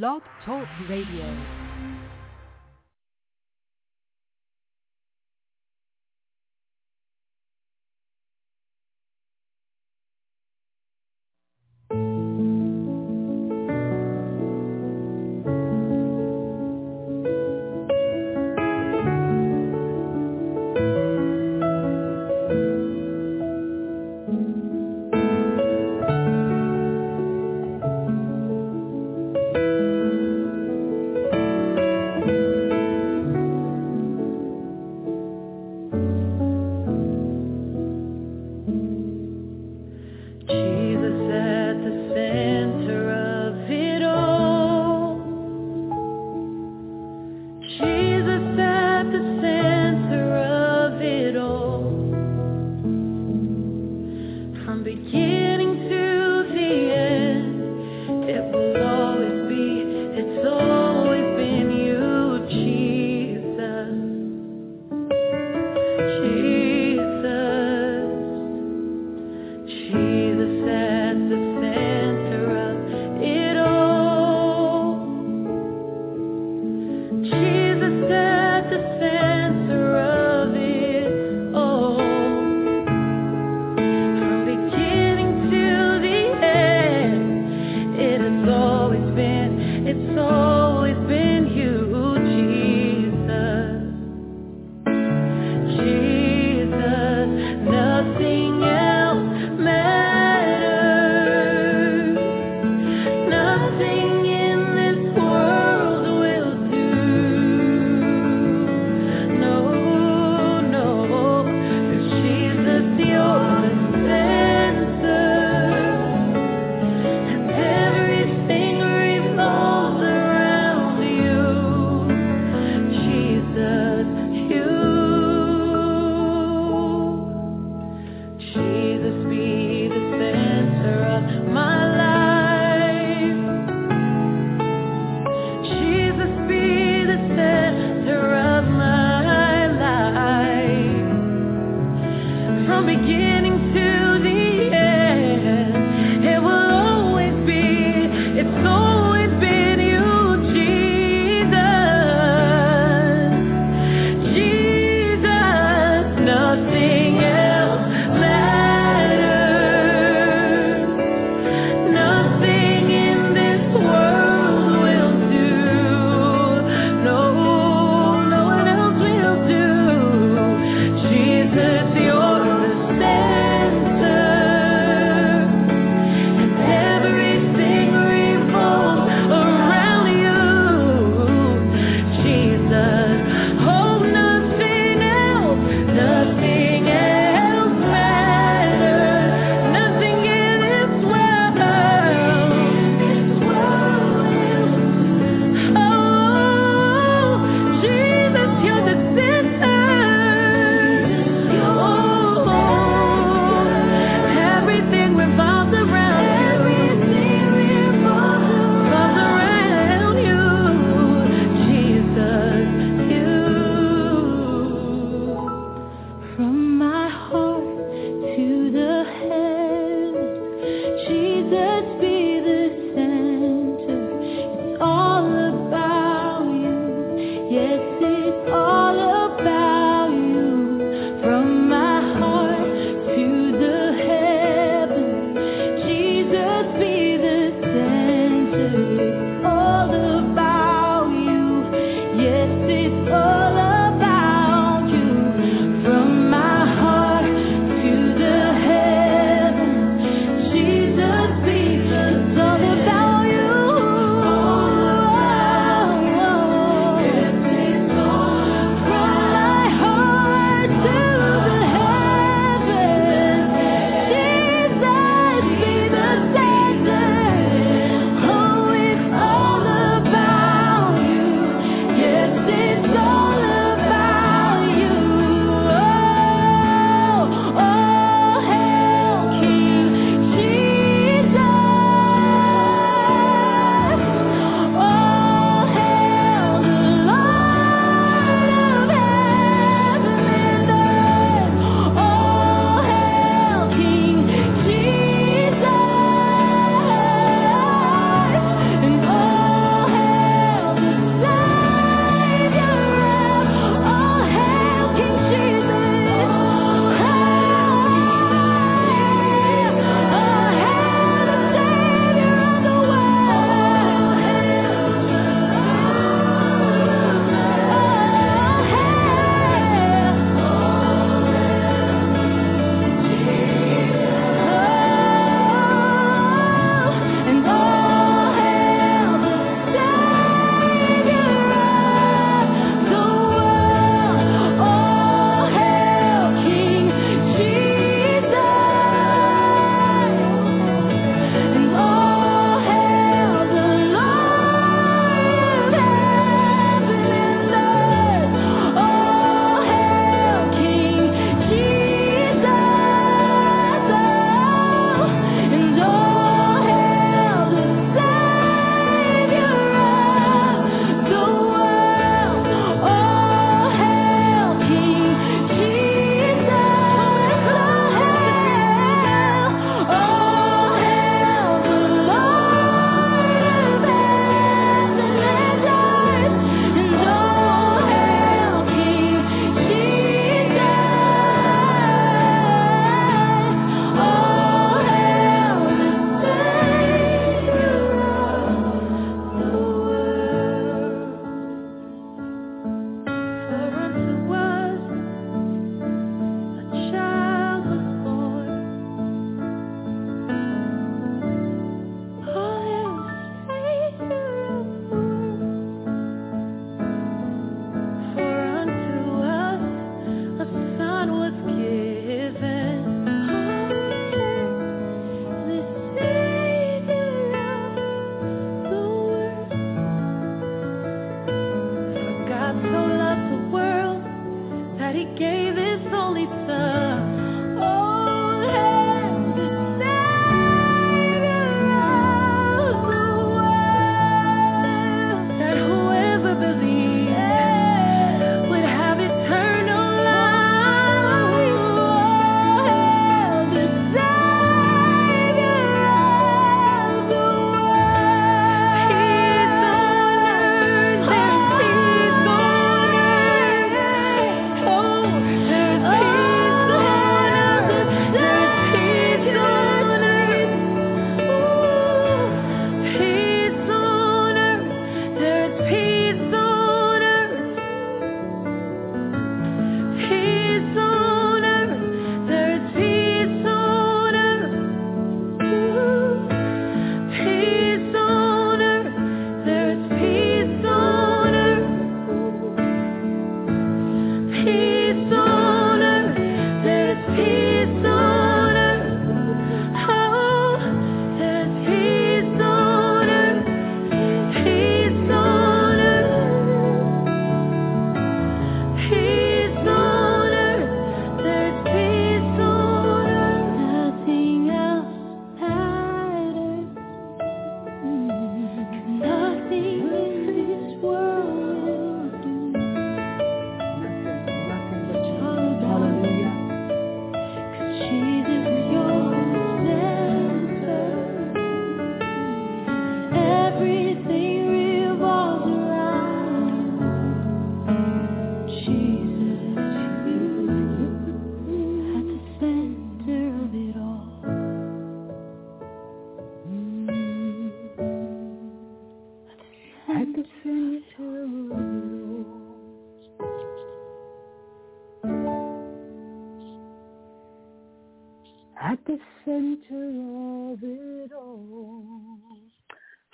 Blog Talk Radio.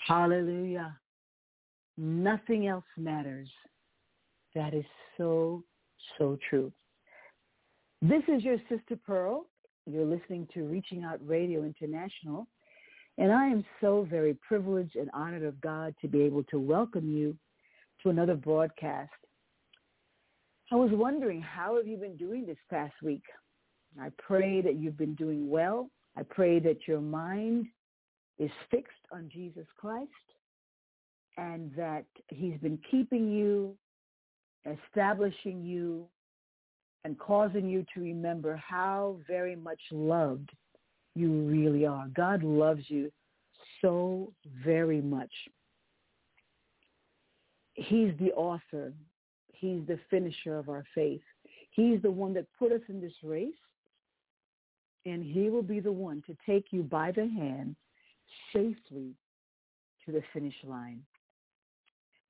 Hallelujah. Nothing else matters. That is so, so true. This is your sister Pearl. You're listening to Reaching Out Radio International. And I am so very privileged and honored of God to be able to welcome you to another broadcast. I was wondering, how have you been doing this past week? I pray that you've been doing well. I pray that your mind is fixed on Jesus Christ and that he's been keeping you, establishing you, and causing you to remember how very much loved you really are. God loves you so very much. He's the author. He's the finisher of our faith. He's the one that put us in this race, and he will be the one to take you by the hand safely to the finish line.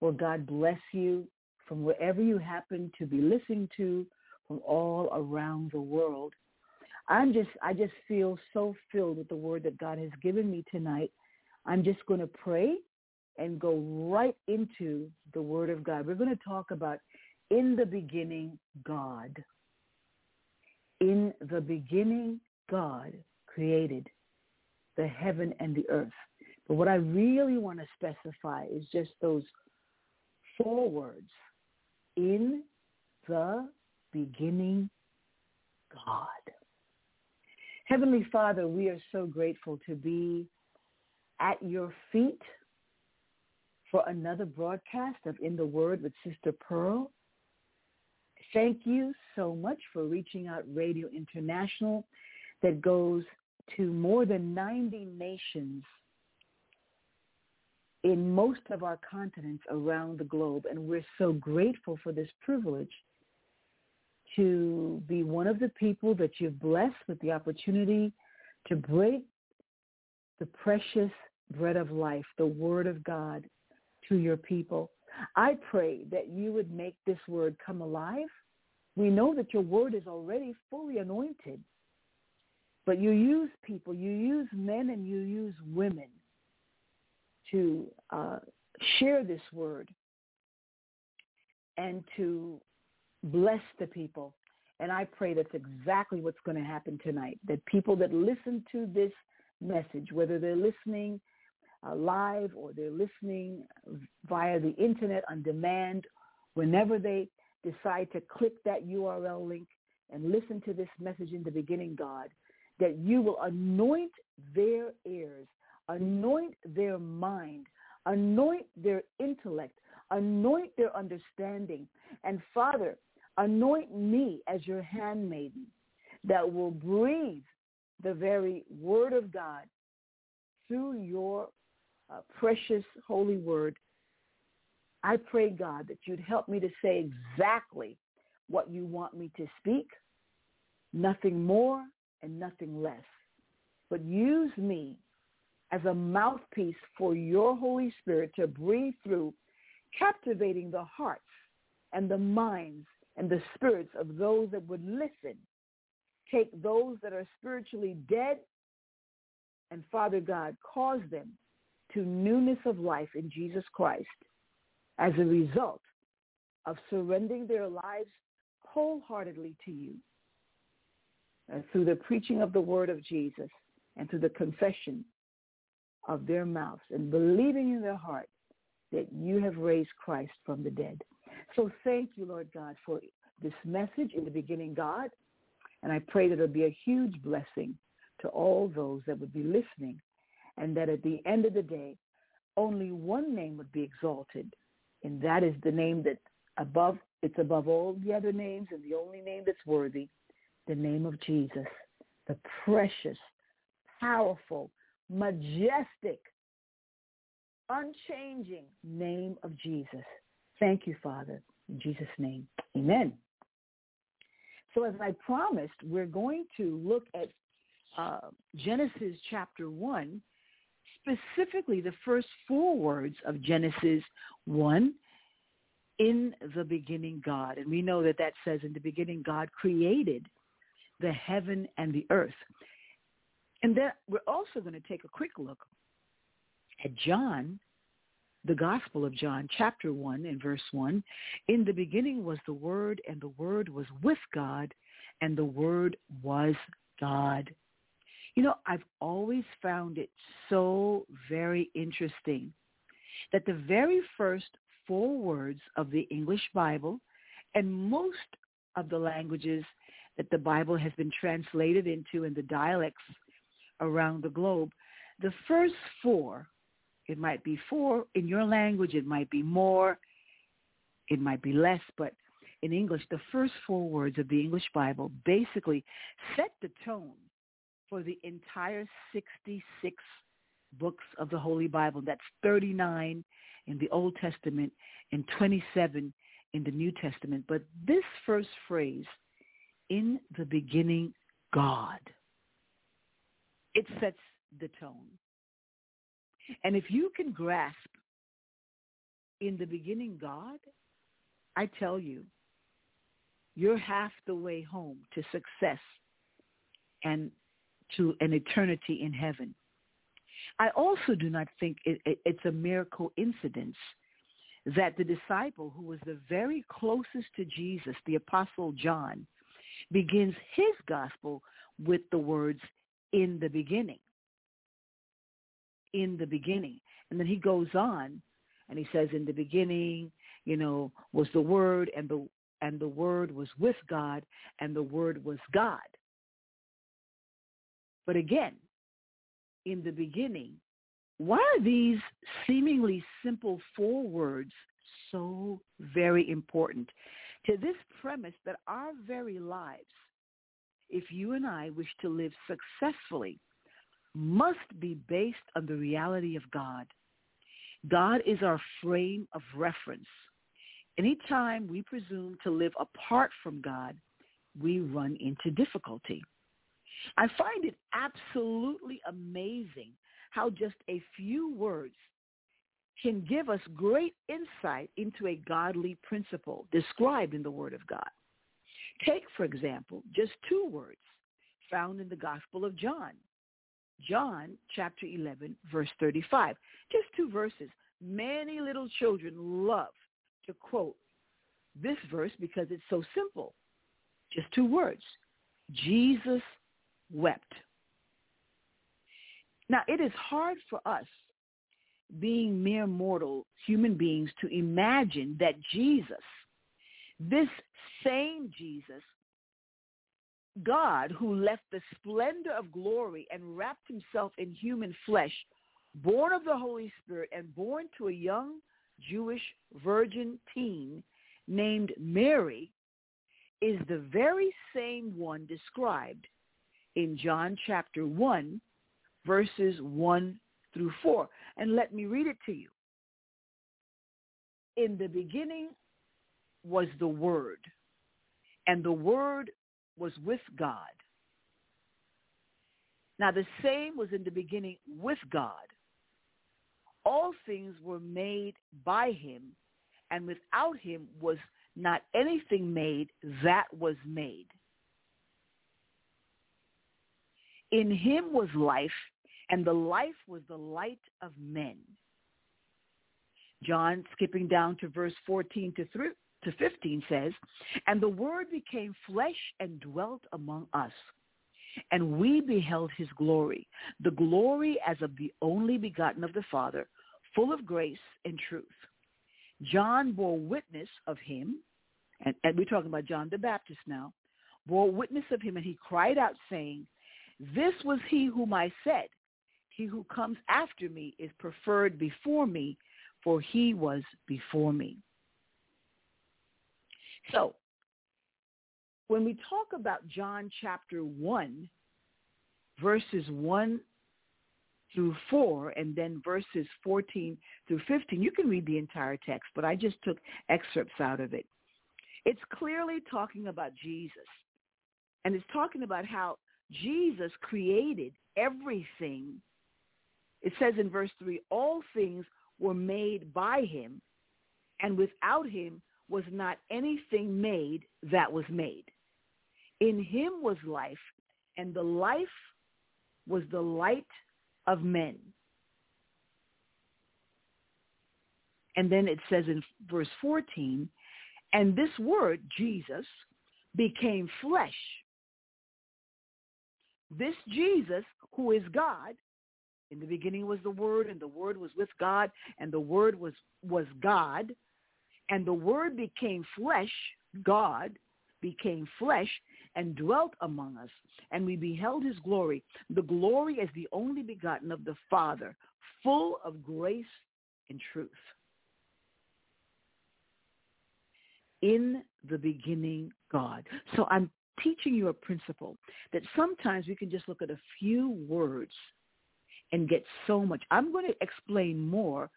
Well, God bless you from wherever you happen to be listening to from all around the world. I'm just, I just feel so filled with the word that God has given me tonight. I'm just going to pray and go right into the word of God. We're going to talk about in the beginning, God. In the beginning, God created the heaven and the earth. But what I really want to specify is just those four words. In the beginning, God. Heavenly Father, we are so grateful to be at your feet for another broadcast of In the Word with Sister Pearl. Thank you so much for reaching out Radio International that goes to more than 90 nations in most of our continents around the globe. And we're so grateful for this privilege to be one of the people that you've blessed with the opportunity to break the precious bread of life, the word of God, to your people. I pray that you would make this word come alive. We know that your word is already fully anointed, but you use people, you use men and you use women to uh, share this word and to bless the people. And I pray that's exactly what's going to happen tonight, that people that listen to this message, whether they're listening uh, live or they're listening via the internet on demand, whenever they decide to click that URL link and listen to this message in the beginning, God, that you will anoint their ears, anoint their mind, anoint their intellect, anoint their understanding. And Father, anoint me as your handmaiden that will breathe the very word of God through your uh, precious holy word. I pray, God, that you'd help me to say exactly what you want me to speak, nothing more and nothing less. But use me as a mouthpiece for your Holy Spirit to breathe through, captivating the hearts and the minds and the spirits of those that would listen. Take those that are spiritually dead and Father God, cause them to newness of life in Jesus Christ as a result of surrendering their lives wholeheartedly to you through the preaching of the word of Jesus and through the confession of their mouths and believing in their heart that you have raised Christ from the dead. So thank you, Lord God, for this message in the beginning, God. And I pray that it'll be a huge blessing to all those that would be listening and that at the end of the day, only one name would be exalted, and that is the name that above, it's above all the other names and the only name that's worthy, the name of Jesus, the precious, powerful, majestic, unchanging name of Jesus. Thank you, Father. In Jesus' name, amen. So as I promised, we're going to look at uh, Genesis chapter 1, specifically the first four words of Genesis One, in the beginning God. And we know that that says in the beginning God created the heaven and the earth. And then we're also going to take a quick look at John, the Gospel of John, chapter 1 and verse 1. In the beginning was the Word, and the Word was with God, and the Word was God. You know, I've always found it so very interesting that the very first four words of the English Bible and most of the languages that the Bible has been translated into in the dialects around the globe, the first four, it might be four in your language, it might be more, it might be less, but in English, the first four words of the English Bible basically set the tone for the entire 66 books of the Holy Bible. That's 39 in the Old Testament and 27 in the New Testament. But this first phrase, in the beginning, God, it sets the tone. And if you can grasp in the beginning God, I tell you, you're half the way home to success and to an eternity in heaven. I also do not think it, it, it's a mere coincidence that the disciple who was the very closest to Jesus, the apostle John, begins his gospel with the words, in the beginning. In the beginning. And then he goes on and he says, in the beginning, you know, was the word and the and the word was with God and the word was God. But again, in the beginning, why are these seemingly simple four words so very important to this premise that our very lives, if you and I wish to live successfully, must be based on the reality of God. God is our frame of reference. Anytime we presume to live apart from God, we run into difficulty. I find it absolutely amazing how just a few words can give us great insight into a godly principle described in the Word of God. Take, for example, just two words found in the Gospel of John. John chapter 11, verse 35. Just two verses. Many little children love to quote this verse because it's so simple. Just two words. Jesus wept. Now, it is hard for us, being mere mortal human beings, to imagine that Jesus, this same Jesus, God who left the splendor of glory and wrapped himself in human flesh, born of the Holy Spirit and born to a young Jewish virgin teen named Mary, is the very same one described in John chapter 1, verses 1 through 4. And let me read it to you. In the beginning was the Word, and the Word was with God. Now the same was in the beginning with God. All things were made by him, and without him was not anything made that was made. In him was life, and the life was the light of men. John, skipping down to verse 14 to, th- to 15 says, And the Word became flesh and dwelt among us. And we beheld his glory, the glory as of the only begotten of the Father, full of grace and truth. John bore witness of him, and, and we're talking about John the Baptist now, bore witness of him, and he cried out, saying, this was he whom I said, he who comes after me is preferred before me, for he was before me. So, when we talk about John chapter 1, verses 1 through 4, and then verses 14 through 15, you can read the entire text, but I just took excerpts out of it. It's clearly talking about Jesus. And it's talking about how Jesus created everything. It says in verse 3, all things were made by him, and without him was not anything made that was made. In him was life, and the life was the light of men. And then it says in verse 14, and this word, Jesus, became flesh. This Jesus, who is God, in the beginning was the Word, and the Word was with God, and the Word was, was God, and the Word became flesh, God became flesh, and dwelt among us, and we beheld his glory, the glory as the only begotten of the Father, full of grace and truth. In the beginning, God. So I'm teaching you a principle that sometimes we can just look at a few words and get so much. I'm going to explain more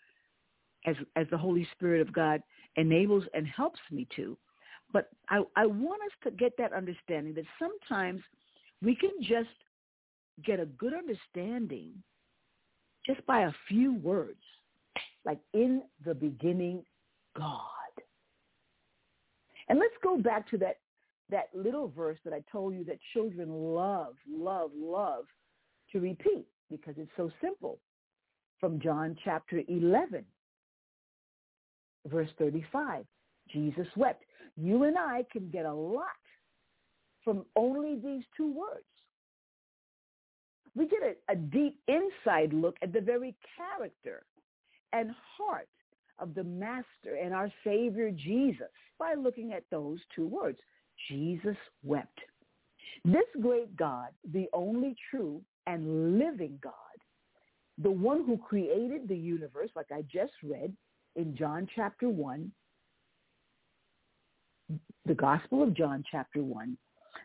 as, as the Holy Spirit of God enables and helps me to. But I, I want us to get that understanding that sometimes we can just get a good understanding just by a few words, like in the beginning, God. And let's go back to that, that little verse that I told you that children love, love, love to repeat because it's so simple. From John chapter 11, verse 35, Jesus wept. You and I can get a lot from only these two words. We get a, a deep inside look at the very character and heart of the Master and our Savior Jesus by looking at those two words. Jesus wept. This great God, the only true and living God, the one who created the universe, like I just read in John chapter 1, the Gospel of John chapter 1,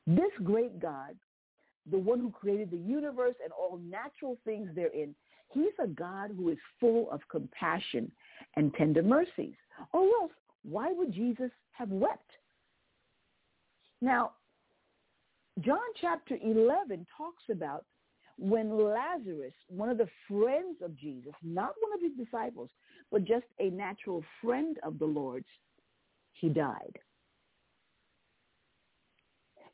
this great God, the one who created the universe and all natural things therein, he's a God who is full of compassion and tender mercies. Or else, why would Jesus have wept? Now, John chapter 11 talks about when Lazarus, one of the friends of Jesus, not one of his disciples, but just a natural friend of the Lord's, he died.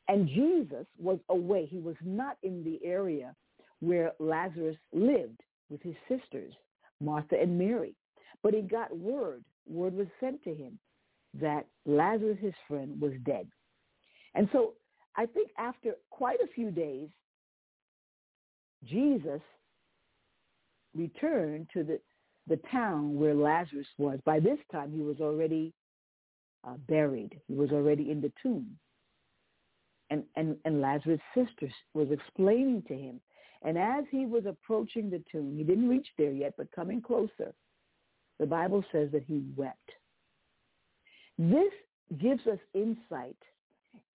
And Jesus was away. He was not in the area where Lazarus lived with his sisters, Martha and Mary. But he got word, word was sent to him that Lazarus, his friend, was dead. And so I think after quite a few days, Jesus returned to the, the town where Lazarus was. By this time, he was already uh, buried. He was already in the tomb and, and, and Lazarus' sister was explaining to him. And as he was approaching the tomb, he didn't reach there yet, but coming closer, the Bible says that he wept. This gives us insight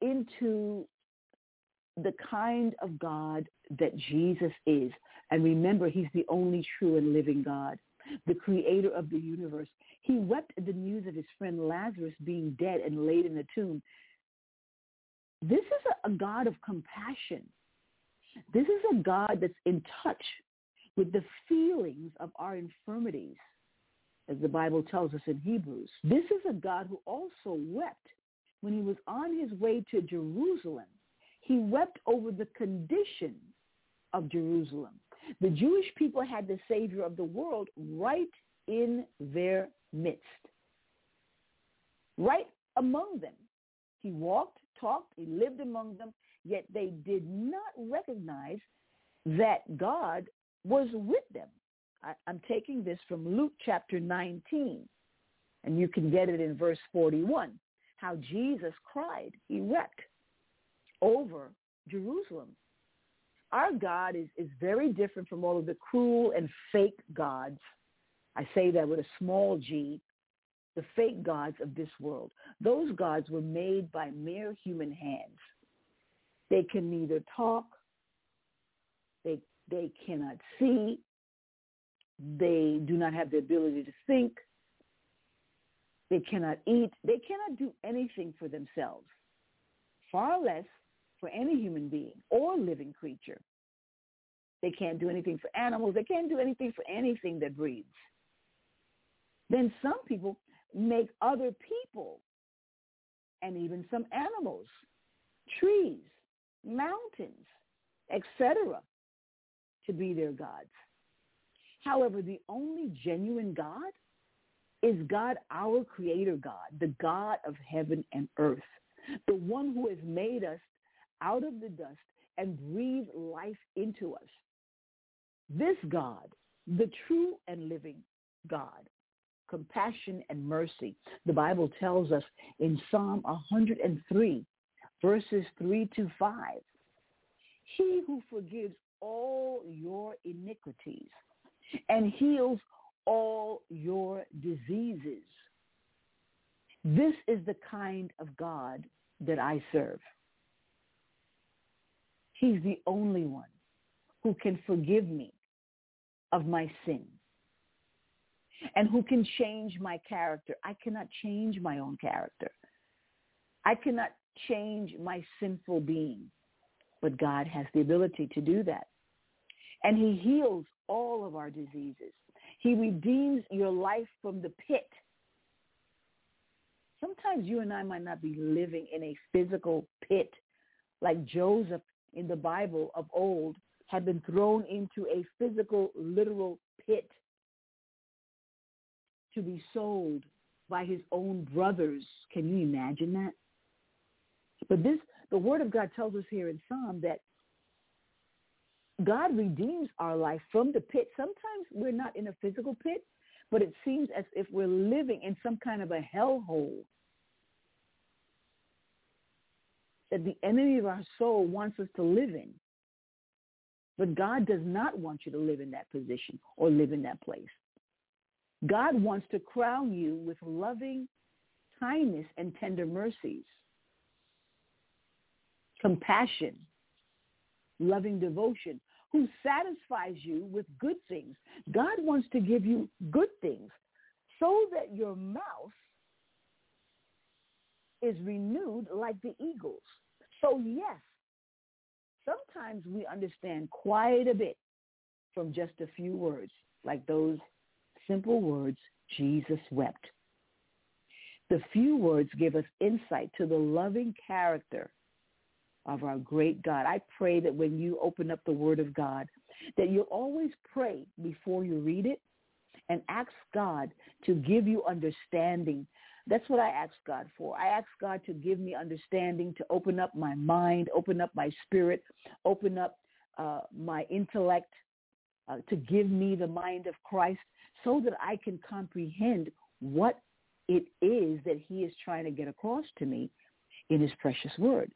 into the kind of God that Jesus is. And remember, he's the only true and living God, the creator of the universe. He wept at the news of his friend Lazarus being dead and laid in the tomb this is a, a God of compassion. This is a God that's in touch with the feelings of our infirmities, as the Bible tells us in Hebrews. This is a God who also wept when he was on his way to Jerusalem. He wept over the condition of Jerusalem. The Jewish people had the Savior of the world right in their midst, right among them. He walked talked, he lived among them, yet they did not recognize that God was with them. I, am taking this from Luke chapter 19, and you can get it in verse 41, how Jesus cried, he wept over Jerusalem. Our God is, is very different from all of the cruel and fake gods. I say that with a small g the fake gods of this world. Those gods were made by mere human hands. They can neither talk, they, they cannot see, they do not have the ability to think, they cannot eat, they cannot do anything for themselves, far less for any human being or living creature. They can't do anything for animals. They can't do anything for anything that breathes. Then some people make other people and even some animals, trees, mountains, etc., to be their gods. However, the only genuine God is God, our creator God, the God of heaven and earth, the one who has made us out of the dust and breathe life into us. This God, the true and living God, compassion and mercy. The Bible tells us in Psalm 103, verses 3 to 5, he who forgives all your iniquities and heals all your diseases. This is the kind of God that I serve. He's the only one who can forgive me of my sin and who can change my character. I cannot change my own character. I cannot change my sinful being, but God has the ability to do that. And he heals all of our diseases. He redeems your life from the pit. Sometimes you and I might not be living in a physical pit like Joseph in the Bible of old had been thrown into a physical, literal pit to be sold by his own brothers. Can you imagine that? But this, the word of God tells us here in Psalm that God redeems our life from the pit. Sometimes we're not in a physical pit, but it seems as if we're living in some kind of a hellhole that the enemy of our soul wants us to live in. But God does not want you to live in that position or live in that place. God wants to crown you with loving kindness and tender mercies, compassion, loving devotion, who satisfies you with good things. God wants to give you good things so that your mouth is renewed like the eagles. So yes, sometimes we understand quite a bit from just a few words, like those simple words, Jesus wept. The few words give us insight to the loving character of our great God. I pray that when you open up the Word of God, that you'll always pray before you read it and ask God to give you understanding. That's what I ask God for. I ask God to give me understanding, to open up my mind, open up my spirit, open up uh, my intellect, uh, to give me the mind of Christ so that I can comprehend what it is that he is trying to get across to me in his precious word.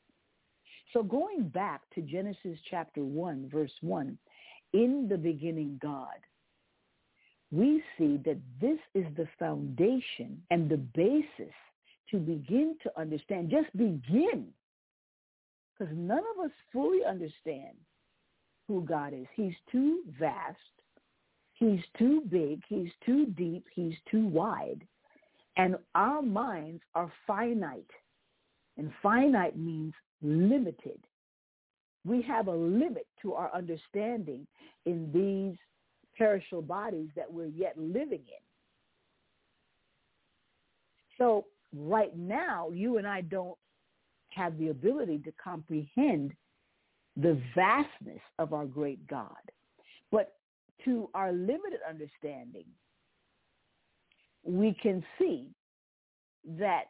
So going back to Genesis chapter 1, verse 1, in the beginning God, we see that this is the foundation and the basis to begin to understand. Just begin. Because none of us fully understand who God is. He's too vast. He's too big. He's too deep. He's too wide. And our minds are finite. And finite means limited. We have a limit to our understanding in these perishable bodies that we're yet living in. So right now, you and I don't have the ability to comprehend the vastness of our great God. But to our limited understanding, we can see that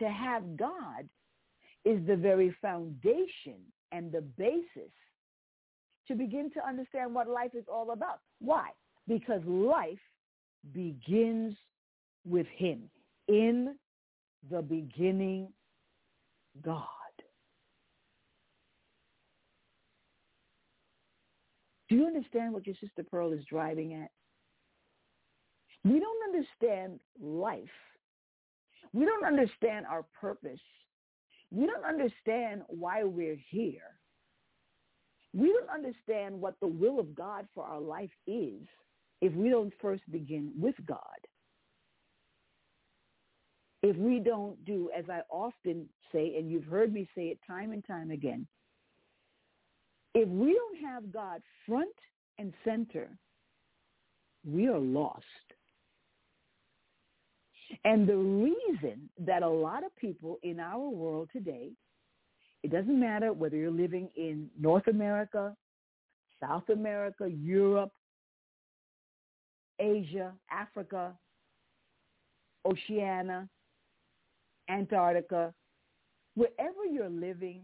to have God is the very foundation and the basis to begin to understand what life is all about. Why? Because life begins with him. In the beginning, God. Do you understand what your sister Pearl is driving at? We don't understand life. We don't understand our purpose. We don't understand why we're here. We don't understand what the will of God for our life is if we don't first begin with God. If we don't do, as I often say, and you've heard me say it time and time again, if we don't have God front and center, we are lost. And the reason that a lot of people in our world today, it doesn't matter whether you're living in North America, South America, Europe, Asia, Africa, Oceania, Antarctica, wherever you're living,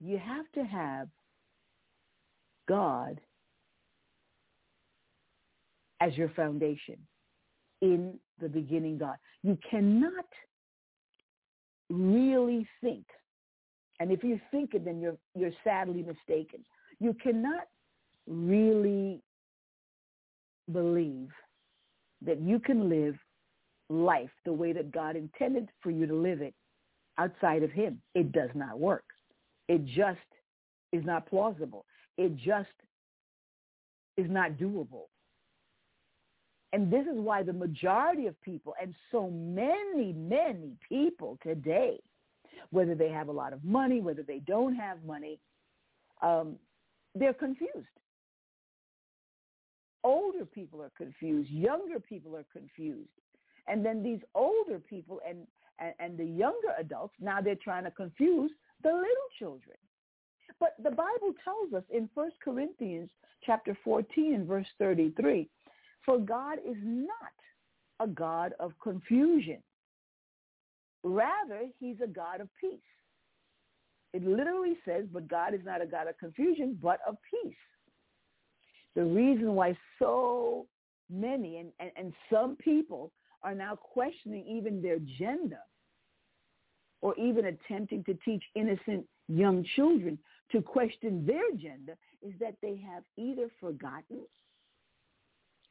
you have to have God as your foundation in the beginning God. You cannot really think, and if you think it, then you're, you're sadly mistaken. You cannot really believe that you can live life the way that God intended for you to live it outside of him. It does not work. It just is not plausible. It just is not doable. And this is why the majority of people, and so many, many people today, whether they have a lot of money, whether they don't have money, um, they're confused. Older people are confused. Younger people are confused. And then these older people and, and, and the younger adults, now they're trying to confuse the little children. But the Bible tells us in 1 Corinthians chapter 14 verse 33, for God is not a God of confusion. Rather, he's a God of peace. It literally says, but God is not a God of confusion, but of peace. The reason why so many and, and, and some people are now questioning even their gender or even attempting to teach innocent young children to question their gender is that they have either forgotten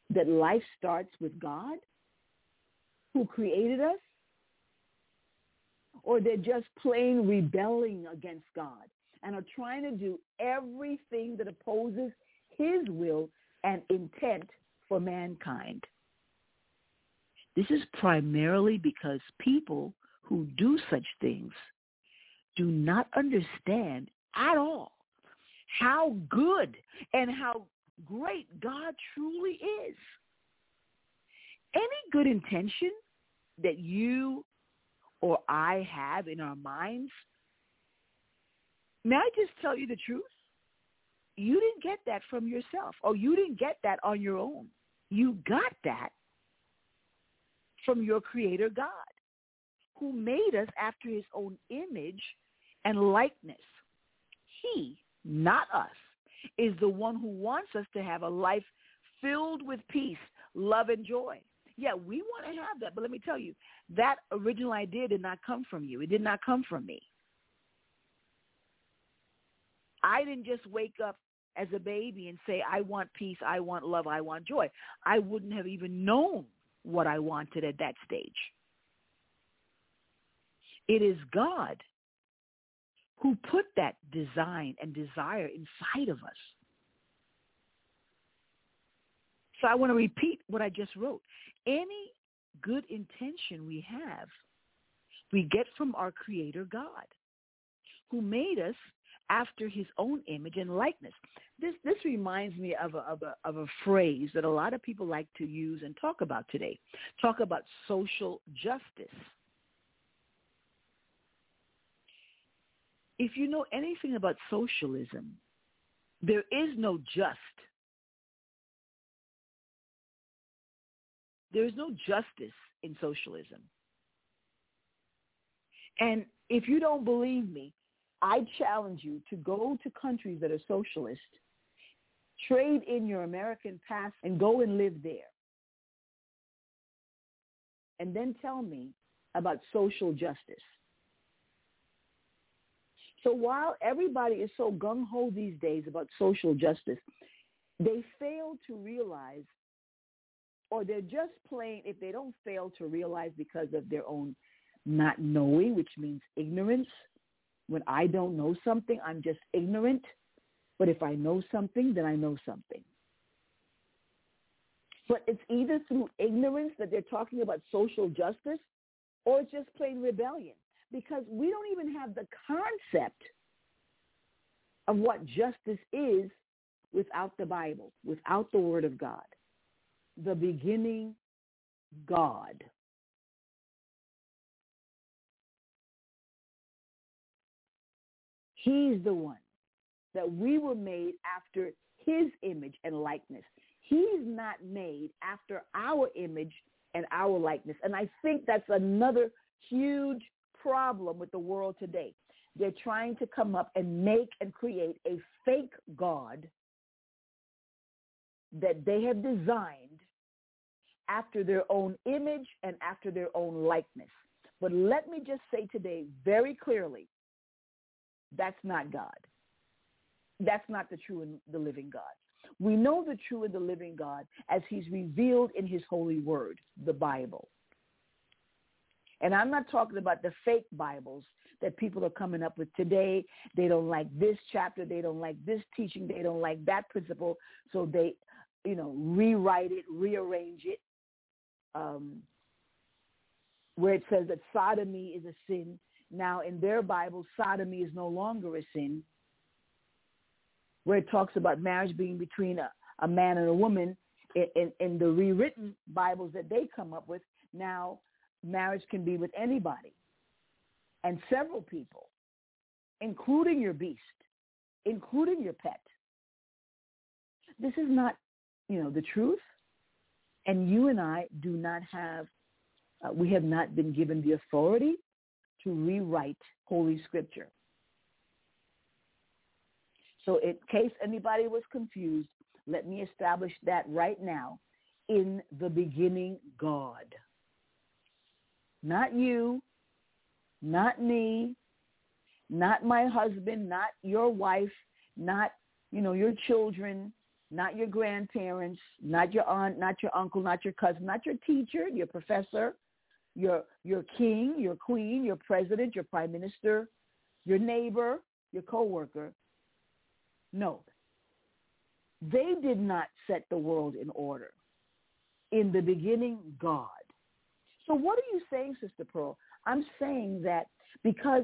that life starts with God who created us or they're just plain rebelling against God and are trying to do everything that opposes his will and intent for mankind. This is primarily because people who do such things do not understand at all how good and how great God truly is. Any good intention that you or I have in our minds, may I just tell you the truth? You didn't get that from yourself, or you didn't get that on your own. You got that from your creator God, who made us after his own image and likeness. He, not us, is the one who wants us to have a life filled with peace, love, and joy. Yeah, we want to have that, but let me tell you, that original idea did not come from you. It did not come from me. I didn't just wake up as a baby and say, I want peace, I want love, I want joy. I wouldn't have even known what I wanted at that stage. It is God who put that design and desire inside of us. So I want to repeat what I just wrote. Any good intention we have, we get from our Creator God, who made us after his own image and likeness. This this reminds me of a, of a of a phrase that a lot of people like to use and talk about today. Talk about social justice. If you know anything about socialism, there is no just. There is no justice in socialism. And if you don't believe me, I challenge you to go to countries that are socialist, trade in your American pass and go and live there. And then tell me about social justice. So while everybody is so gung-ho these days about social justice, they fail to realize, or they're just plain, if they don't fail to realize because of their own not knowing, which means ignorance, when I don't know something, I'm just ignorant. But if I know something, then I know something. But it's either through ignorance that they're talking about social justice or it's just plain rebellion because we don't even have the concept of what justice is without the Bible, without the Word of God. The beginning God. He's the one that we were made after his image and likeness. He's not made after our image and our likeness. And I think that's another huge problem with the world today. They're trying to come up and make and create a fake God that they have designed after their own image and after their own likeness. But let me just say today very clearly, that's not God. That's not the true and the living God. We know the true and the living God as he's revealed in his holy word, the Bible. And I'm not talking about the fake Bibles that people are coming up with today. They don't like this chapter. They don't like this teaching. They don't like that principle. So they, you know, rewrite it, rearrange it. Um, where it says that sodomy is a sin. Now, in their Bible, sodomy is no longer a sin where it talks about marriage being between a, a man and a woman, in, in, in the rewritten Bibles that they come up with, now marriage can be with anybody and several people, including your beast, including your pet. This is not, you know, the truth. And you and I do not have, uh, we have not been given the authority to rewrite Holy Scripture. So in case anybody was confused, let me establish that right now. In the beginning, God. Not you, not me, not my husband, not your wife, not, you know, your children, not your grandparents, not your aunt, not your uncle, not your cousin, not your teacher, your professor, your your king, your queen, your president, your prime minister, your neighbor, your coworker, no. They did not set the world in order. In the beginning, God. So what are you saying, Sister Pearl? I'm saying that because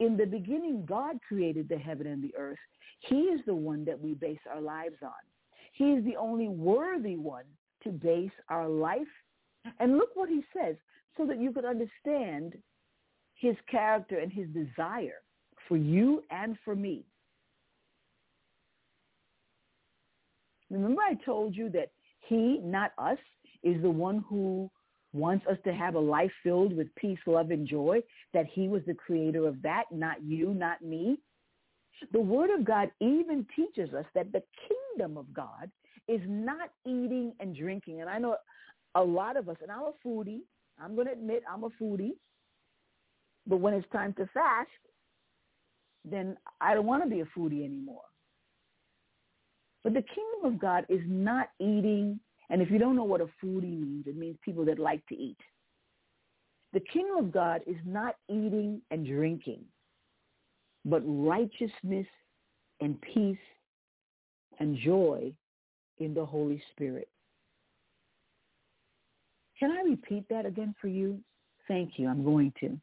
in the beginning, God created the heaven and the earth. He is the one that we base our lives on. He is the only worthy one to base our life. And look what he says so that you can understand his character and his desire for you and for me. Remember I told you that he, not us, is the one who wants us to have a life filled with peace, love, and joy, that he was the creator of that, not you, not me. The word of God even teaches us that the kingdom of God is not eating and drinking. And I know a lot of us, and I'm a foodie. I'm going to admit I'm a foodie. But when it's time to fast, then I don't want to be a foodie anymore. But the kingdom of God is not eating, and if you don't know what a foodie means, it means people that like to eat. The kingdom of God is not eating and drinking, but righteousness and peace and joy in the Holy Spirit. Can I repeat that again for you? Thank you. I'm going to.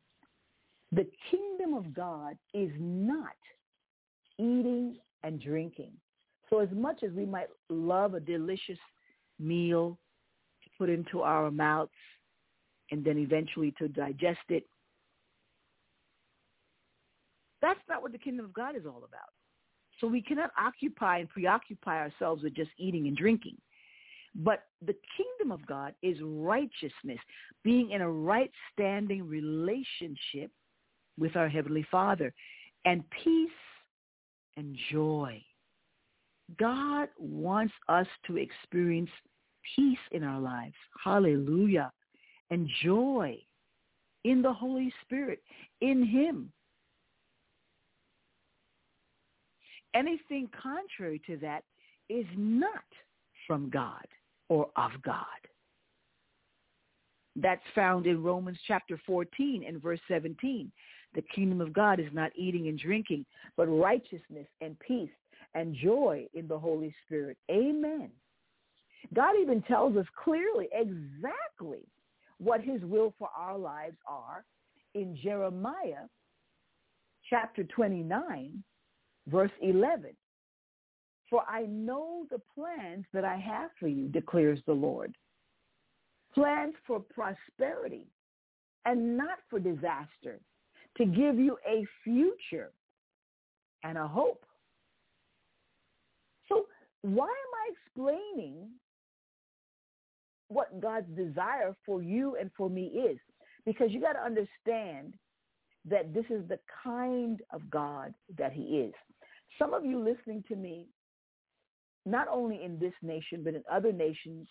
The kingdom of God is not eating and drinking. So as much as we might love a delicious meal to put into our mouths and then eventually to digest it, that's not what the kingdom of God is all about. So we cannot occupy and preoccupy ourselves with just eating and drinking. But the kingdom of God is righteousness, being in a right standing relationship with our Heavenly Father, and peace and joy God wants us to experience peace in our lives. Hallelujah. And joy in the Holy Spirit, in him. Anything contrary to that is not from God or of God. That's found in Romans chapter 14 and verse 17. The kingdom of God is not eating and drinking, but righteousness and peace and joy in the Holy Spirit. Amen. God even tells us clearly exactly what his will for our lives are in Jeremiah chapter 29, verse 11. For I know the plans that I have for you, declares the Lord. plans for prosperity and not for disaster, to give you a future and a hope. So why am I explaining what God's desire for you and for me is? Because you got to understand that this is the kind of God that he is. Some of you listening to me, not only in this nation, but in other nations,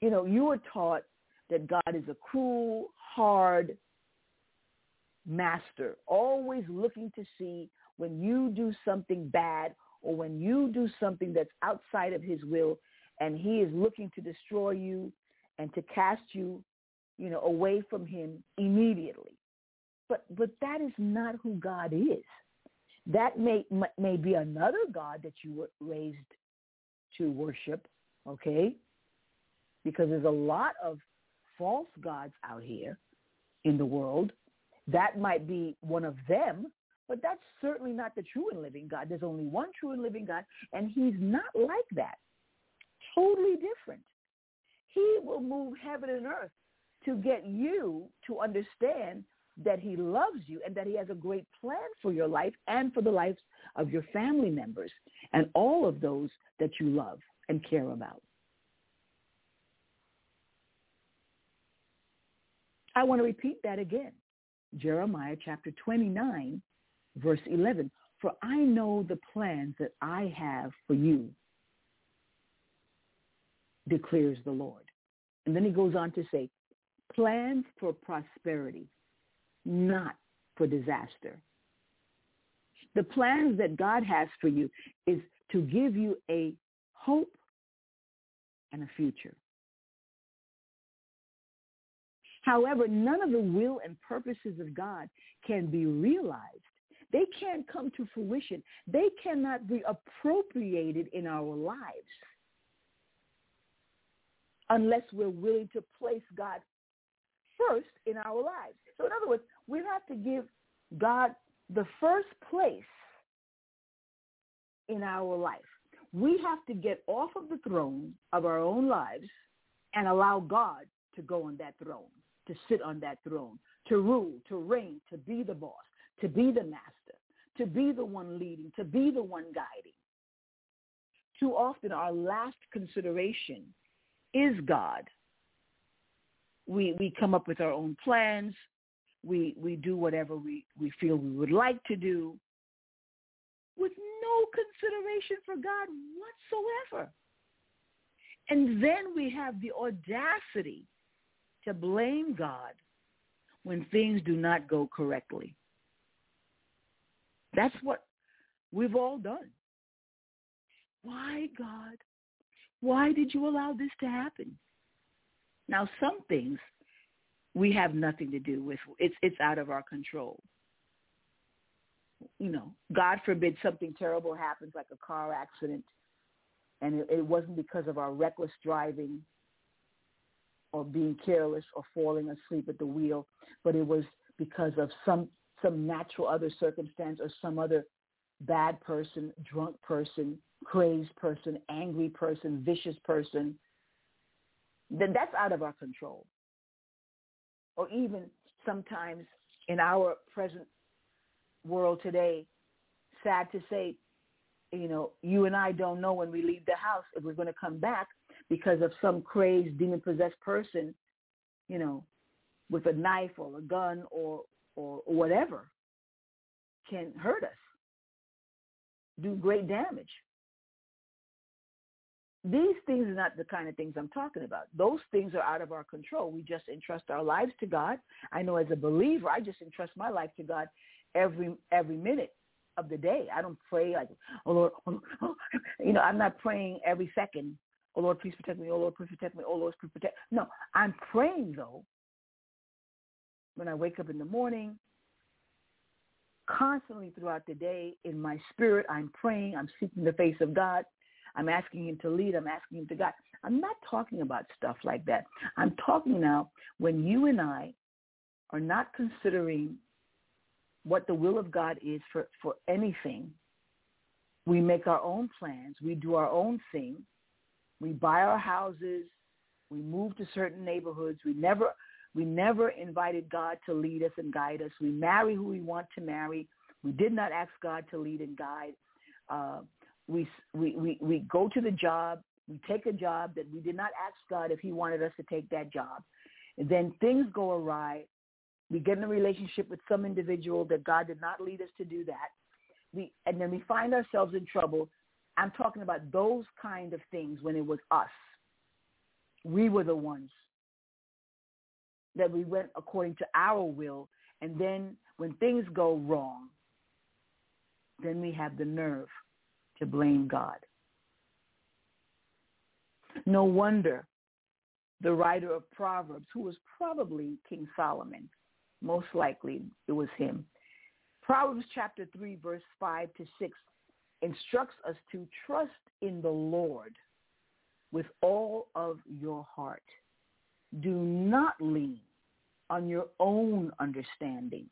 you know, you were taught that God is a cruel, hard master, always looking to see when you do something bad or when you do something that's outside of his will and he is looking to destroy you and to cast you, you know, away from him immediately. But but that is not who God is. That may may be another God that you were raised to worship, okay? Because there's a lot of false gods out here in the world. That might be one of them, but that's certainly not the true and living God. There's only one true and living God, and he's not like that. Totally different. He will move heaven and earth to get you to understand that he loves you and that he has a great plan for your life and for the lives of your family members and all of those that you love and care about. I want to repeat that again. Jeremiah chapter 29, verse 11. For I know the plans that I have for you, declares the Lord. And then he goes on to say, plans for prosperity not for disaster. The plans that God has for you is to give you a hope and a future. However, none of the will and purposes of God can be realized. They can't come to fruition. They cannot be appropriated in our lives unless we're willing to place God first in our lives. So in other words, we have to give God the first place in our life. We have to get off of the throne of our own lives and allow God to go on that throne, to sit on that throne, to rule, to reign, to be the boss, to be the master, to be the one leading, to be the one guiding. Too often our last consideration is God we we come up with our own plans. We we do whatever we, we feel we would like to do with no consideration for God whatsoever. And then we have the audacity to blame God when things do not go correctly. That's what we've all done. Why, God? Why did you allow this to happen? Now, some things we have nothing to do with. It's it's out of our control. You know, God forbid something terrible happens, like a car accident, and it, it wasn't because of our reckless driving or being careless or falling asleep at the wheel, but it was because of some some natural other circumstance or some other bad person, drunk person, crazed person, angry person, vicious person, then that's out of our control. Or even sometimes in our present world today, sad to say, you know, you and I don't know when we leave the house if we're going to come back because of some crazed demon-possessed person, you know, with a knife or a gun or, or whatever can hurt us, do great damage. These things are not the kind of things I'm talking about. Those things are out of our control. We just entrust our lives to God. I know as a believer, I just entrust my life to God every every minute of the day. I don't pray like, oh Lord, oh, oh. you know, I'm not praying every second. Oh Lord, please protect me. Oh Lord, please protect me. Oh Lord, please protect. No, I'm praying though. When I wake up in the morning, constantly throughout the day, in my spirit, I'm praying. I'm seeking the face of God. I'm asking him to lead. I'm asking him to guide. I'm not talking about stuff like that. I'm talking now when you and I are not considering what the will of God is for, for anything. We make our own plans. We do our own thing. We buy our houses. We move to certain neighborhoods. We never we never invited God to lead us and guide us. We marry who we want to marry. We did not ask God to lead and guide. Uh, we, we, we, we go to the job. We take a job that we did not ask God if he wanted us to take that job. And then things go awry. We get in a relationship with some individual that God did not lead us to do that. We, and then we find ourselves in trouble. I'm talking about those kind of things when it was us. We were the ones that we went according to our will. And then when things go wrong, then we have the nerve to blame God. No wonder the writer of Proverbs, who was probably King Solomon, most likely it was him. Proverbs chapter 3, verse 5 to 6 instructs us to trust in the Lord with all of your heart. Do not lean on your own understanding.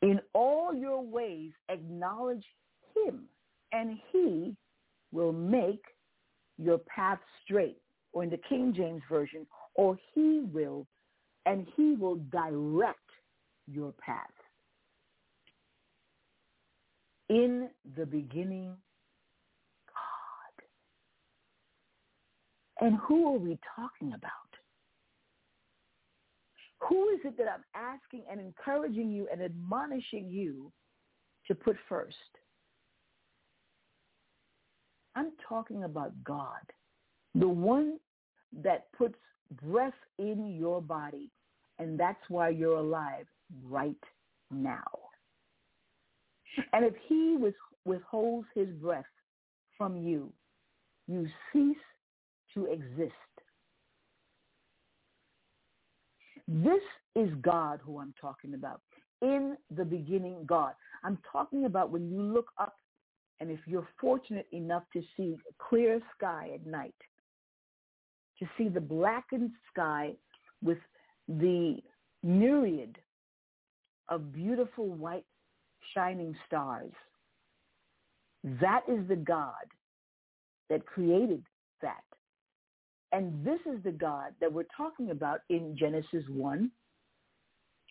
In all your ways, acknowledge him, and he will make your path straight. Or in the King James Version, or he will, and he will direct your path. In the beginning, God. And who are we talking about? Who is it that I'm asking and encouraging you and admonishing you to put first? I'm talking about God, the one that puts breath in your body, and that's why you're alive right now. And if he withholds his breath from you, you cease to exist. This is God who I'm talking about. In the beginning, God. I'm talking about when you look up and if you're fortunate enough to see a clear sky at night, to see the blackened sky with the myriad of beautiful white shining stars, that is the God that created that. And this is the God that we're talking about in Genesis 1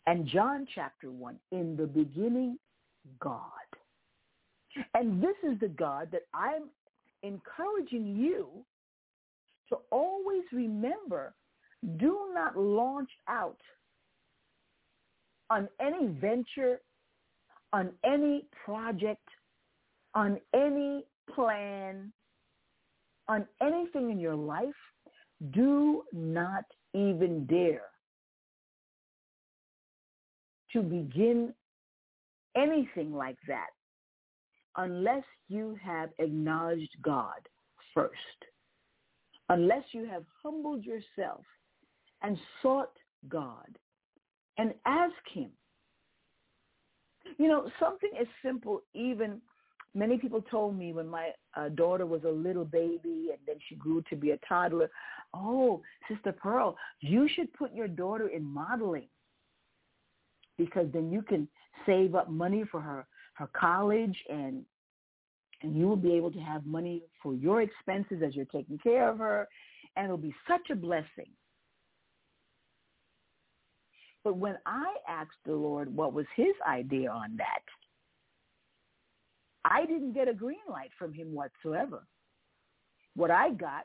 and John chapter 1. In the beginning, God. And this is the God that I'm encouraging you to always remember, do not launch out on any venture, on any project, on any plan, on anything in your life. Do not even dare to begin anything like that unless you have acknowledged God first, unless you have humbled yourself and sought God and ask him. You know, something as simple, even many people told me when my uh, daughter was a little baby and then she grew to be a toddler, oh, Sister Pearl, you should put your daughter in modeling because then you can save up money for her her college and and you will be able to have money for your expenses as you're taking care of her and it'll be such a blessing. But when I asked the Lord what was his idea on that, I didn't get a green light from him whatsoever. What I got,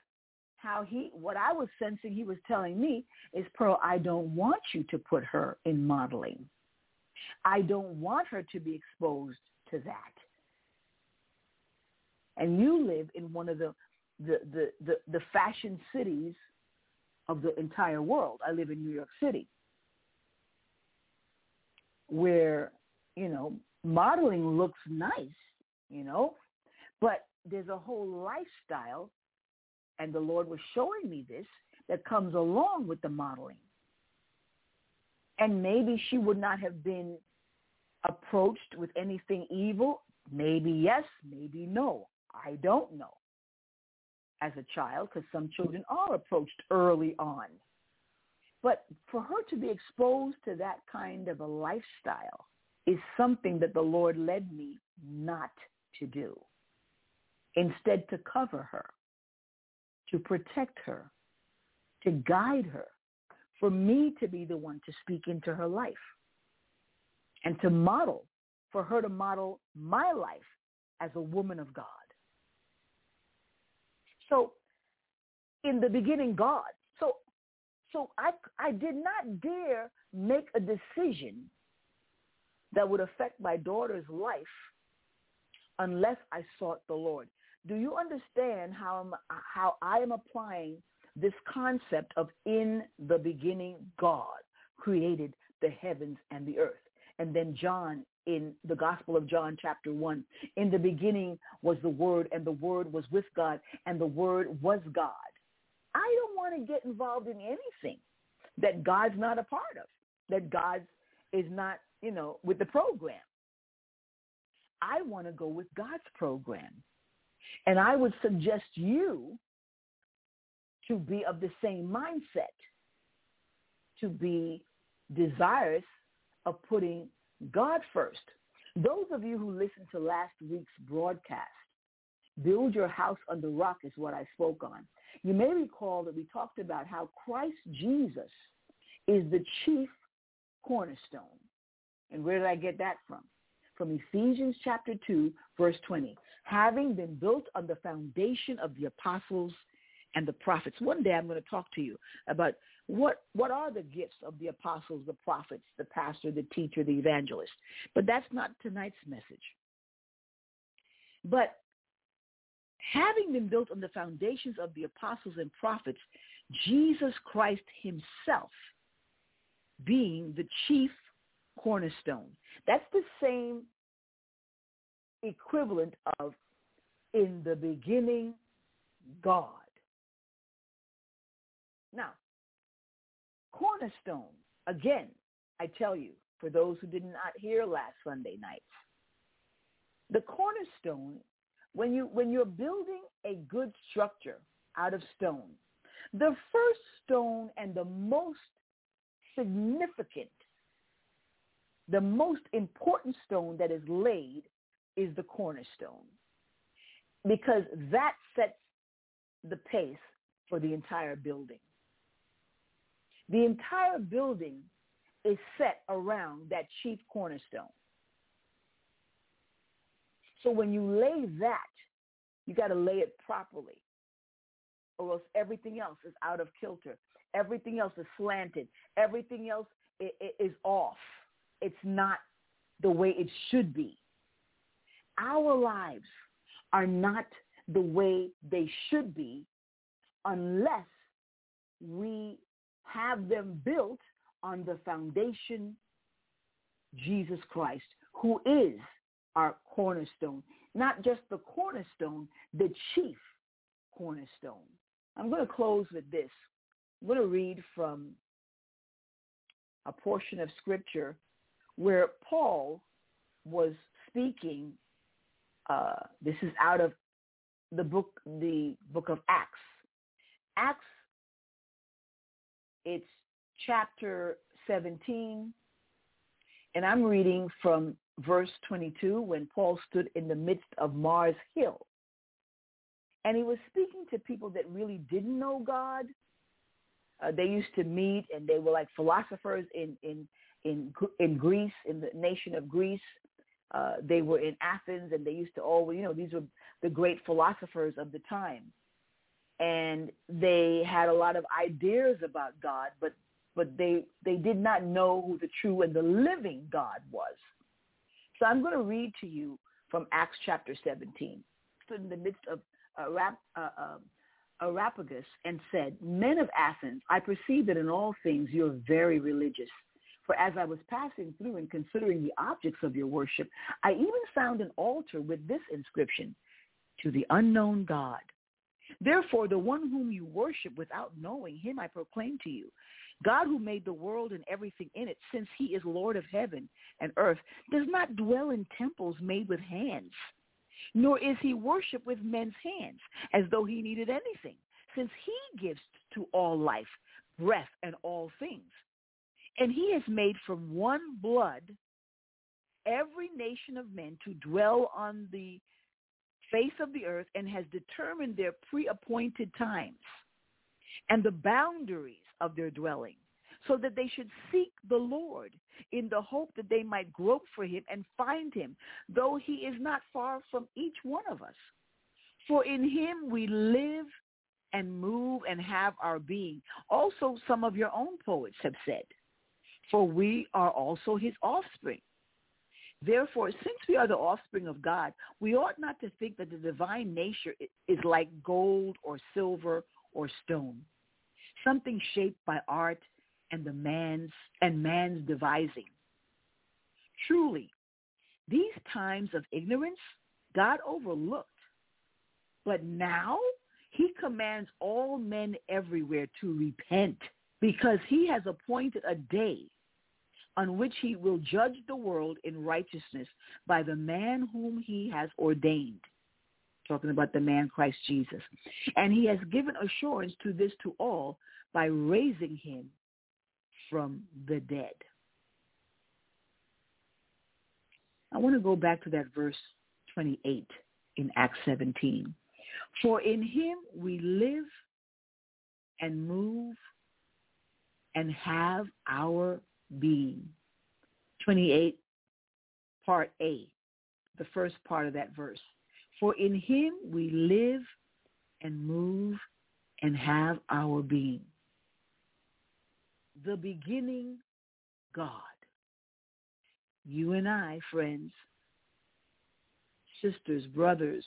how he, what I was sensing he was telling me is, Pearl, I don't want you to put her in modeling. I don't want her to be exposed to that. And you live in one of the the, the, the, the fashion cities of the entire world. I live in New York City where, you know, modeling looks nice, you know, but there's a whole lifestyle, and the Lord was showing me this, that comes along with the modeling and maybe she would not have been approached with anything evil. Maybe yes, maybe no. I don't know as a child because some children are approached early on. But for her to be exposed to that kind of a lifestyle is something that the Lord led me not to do. Instead, to cover her, to protect her, to guide her, for me to be the one to speak into her life and to model, for her to model my life as a woman of God. So in the beginning, God. So, so I, I did not dare make a decision that would affect my daughter's life unless I sought the Lord. Do you understand how, I'm, how I am applying this concept of in the beginning God created the heavens and the earth? And then John in the Gospel of John chapter 1, in the beginning was the Word and the Word was with God and the Word was God. I don't want to get involved in anything that God's not a part of, that God is not, you know, with the program. I want to go with God's program. And I would suggest you to be of the same mindset, to be desirous of putting God first. Those of you who listened to last week's broadcast, build your house on the rock is what I spoke on. You may recall that we talked about how Christ Jesus is the chief cornerstone. And where did I get that from? From Ephesians chapter 2, verse 20. Having been built on the foundation of the apostles and the prophets. One day I'm going to talk to you about what, what are the gifts of the apostles, the prophets, the pastor, the teacher, the evangelist. But that's not tonight's message. But having been built on the foundations of the apostles and prophets, Jesus Christ himself being the chief cornerstone. That's the same equivalent of in the beginning, God. Now, cornerstone, again, I tell you, for those who did not hear last Sunday night, the cornerstone when you when you're building a good structure out of stone, the first stone and the most significant, the most important stone that is laid is the cornerstone. Because that sets the pace for the entire building. The entire building is set around that chief cornerstone. So when you lay that, you got to lay it properly or else everything else is out of kilter. Everything else is slanted. Everything else is off. It's not the way it should be. Our lives are not the way they should be unless we have them built on the foundation, Jesus Christ, who is our cornerstone. Not just the cornerstone, the chief cornerstone. I'm going to close with this. I'm going to read from a portion of scripture where Paul was speaking. Uh, this is out of the book, the book of Acts. Acts, it's chapter 17, and I'm reading from verse 22 when Paul stood in the midst of Mars Hill. And he was speaking to people that really didn't know God. Uh, they used to meet and they were like philosophers in, in, in, in Greece, in the nation of Greece. Uh, they were in Athens and they used to always, you know, these were the great philosophers of the time. And they had a lot of ideas about God, but, but they, they did not know who the true and the living God was. So I'm going to read to you from Acts chapter 17. Stood in the midst of Arap, uh, Areopagus and said, Men of Athens, I perceive that in all things you are very religious. For as I was passing through and considering the objects of your worship, I even found an altar with this inscription, To the unknown God. Therefore, the one whom you worship without knowing him I proclaim to you. God who made the world and everything in it, since he is Lord of heaven and earth, does not dwell in temples made with hands, nor is he worshipped with men's hands, as though he needed anything, since he gives to all life, breath, and all things. And he has made from one blood every nation of men to dwell on the face of the earth and has determined their pre-appointed times and the boundaries of their dwelling, so that they should seek the Lord in the hope that they might grope for him and find him, though he is not far from each one of us. For in him we live and move and have our being. Also, some of your own poets have said, for we are also his offspring. Therefore, since we are the offspring of God, we ought not to think that the divine nature is like gold or silver or stone, something shaped by art and the man's and man's devising. Truly, these times of ignorance God overlooked. But now he commands all men everywhere to repent because he has appointed a day on which he will judge the world in righteousness by the man whom he has ordained. Talking about the man Christ Jesus. And he has given assurance to this to all by raising him from the dead. I want to go back to that verse 28 in Acts 17. For in him we live and move and have our being. 28, part A, the first part of that verse. For in him we live and move and have our being. The beginning God. You and I, friends, sisters, brothers,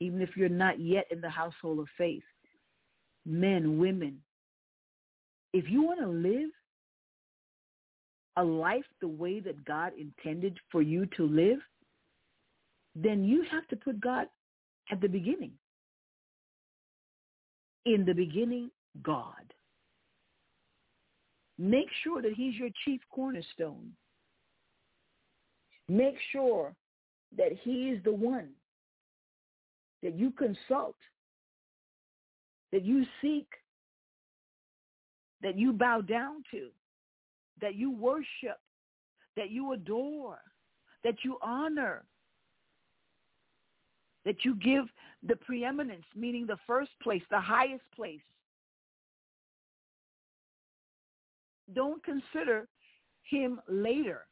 even if you're not yet in the household of faith, men, women, if you want to live a life the way that God intended for you to live, then you have to put God at the beginning. In the beginning, God. Make sure that he's your chief cornerstone. Make sure that he is the one that you consult, that you seek, that you bow down to, that you worship, that you adore, that you honor, that you give the preeminence, meaning the first place, the highest place. Don't consider him later.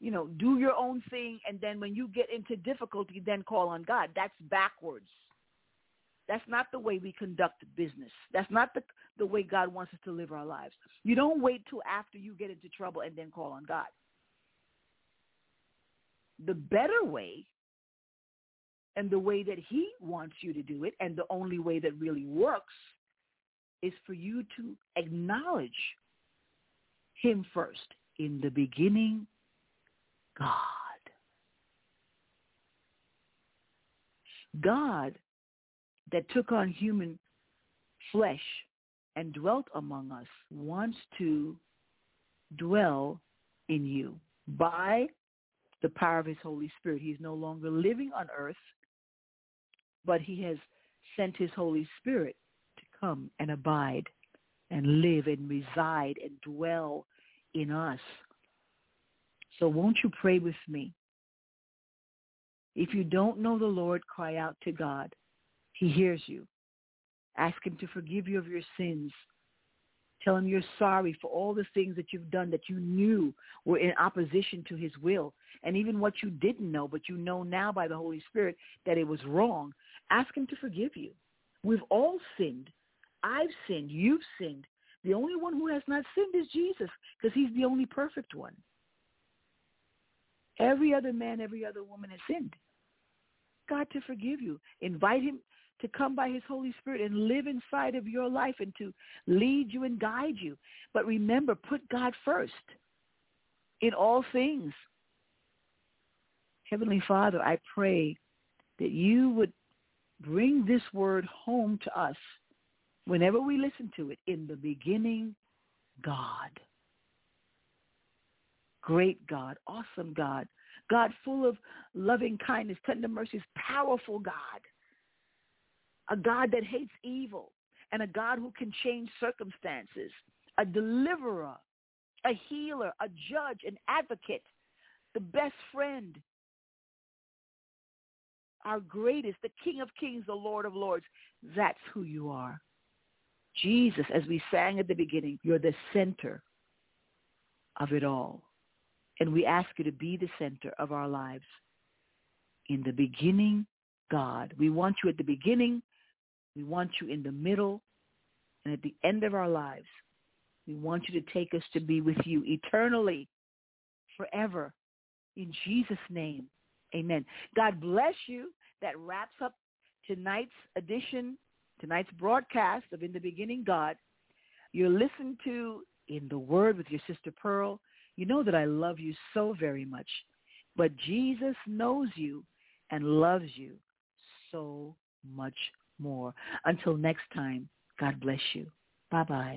You know, do your own thing, and then when you get into difficulty, then call on God. That's backwards. That's not the way we conduct business. That's not the, the way God wants us to live our lives. You don't wait till after you get into trouble and then call on God. The better way and the way that he wants you to do it and the only way that really works is for you to acknowledge him first. In the beginning, God. God that took on human flesh and dwelt among us wants to dwell in you by the power of his Holy Spirit. He's no longer living on earth, but he has sent his Holy Spirit to come and abide and live and reside and dwell in us. So won't you pray with me? If you don't know the Lord, cry out to God. He hears you. Ask him to forgive you of your sins. Tell him you're sorry for all the things that you've done that you knew were in opposition to his will. And even what you didn't know, but you know now by the Holy Spirit that it was wrong. Ask him to forgive you. We've all sinned. I've sinned. You've sinned. The only one who has not sinned is Jesus because he's the only perfect one. Every other man, every other woman has sinned. God to forgive you. Invite him to come by his Holy Spirit and live inside of your life and to lead you and guide you. But remember, put God first in all things. Heavenly Father, I pray that you would bring this word home to us whenever we listen to it. In the beginning, God. Great God, awesome God, God full of loving kindness, tender mercies, powerful God a God that hates evil, and a God who can change circumstances, a deliverer, a healer, a judge, an advocate, the best friend, our greatest, the King of kings, the Lord of lords. That's who you are. Jesus, as we sang at the beginning, you're the center of it all. And we ask you to be the center of our lives. In the beginning, God. We want you at the beginning. We want you in the middle. And at the end of our lives, we want you to take us to be with you eternally, forever. In Jesus' name, amen. God bless you. That wraps up tonight's edition, tonight's broadcast of In the Beginning God. You're listening to In the Word with your sister Pearl. You know that I love you so very much. But Jesus knows you and loves you so much more. Until next time, God bless you. Bye-bye.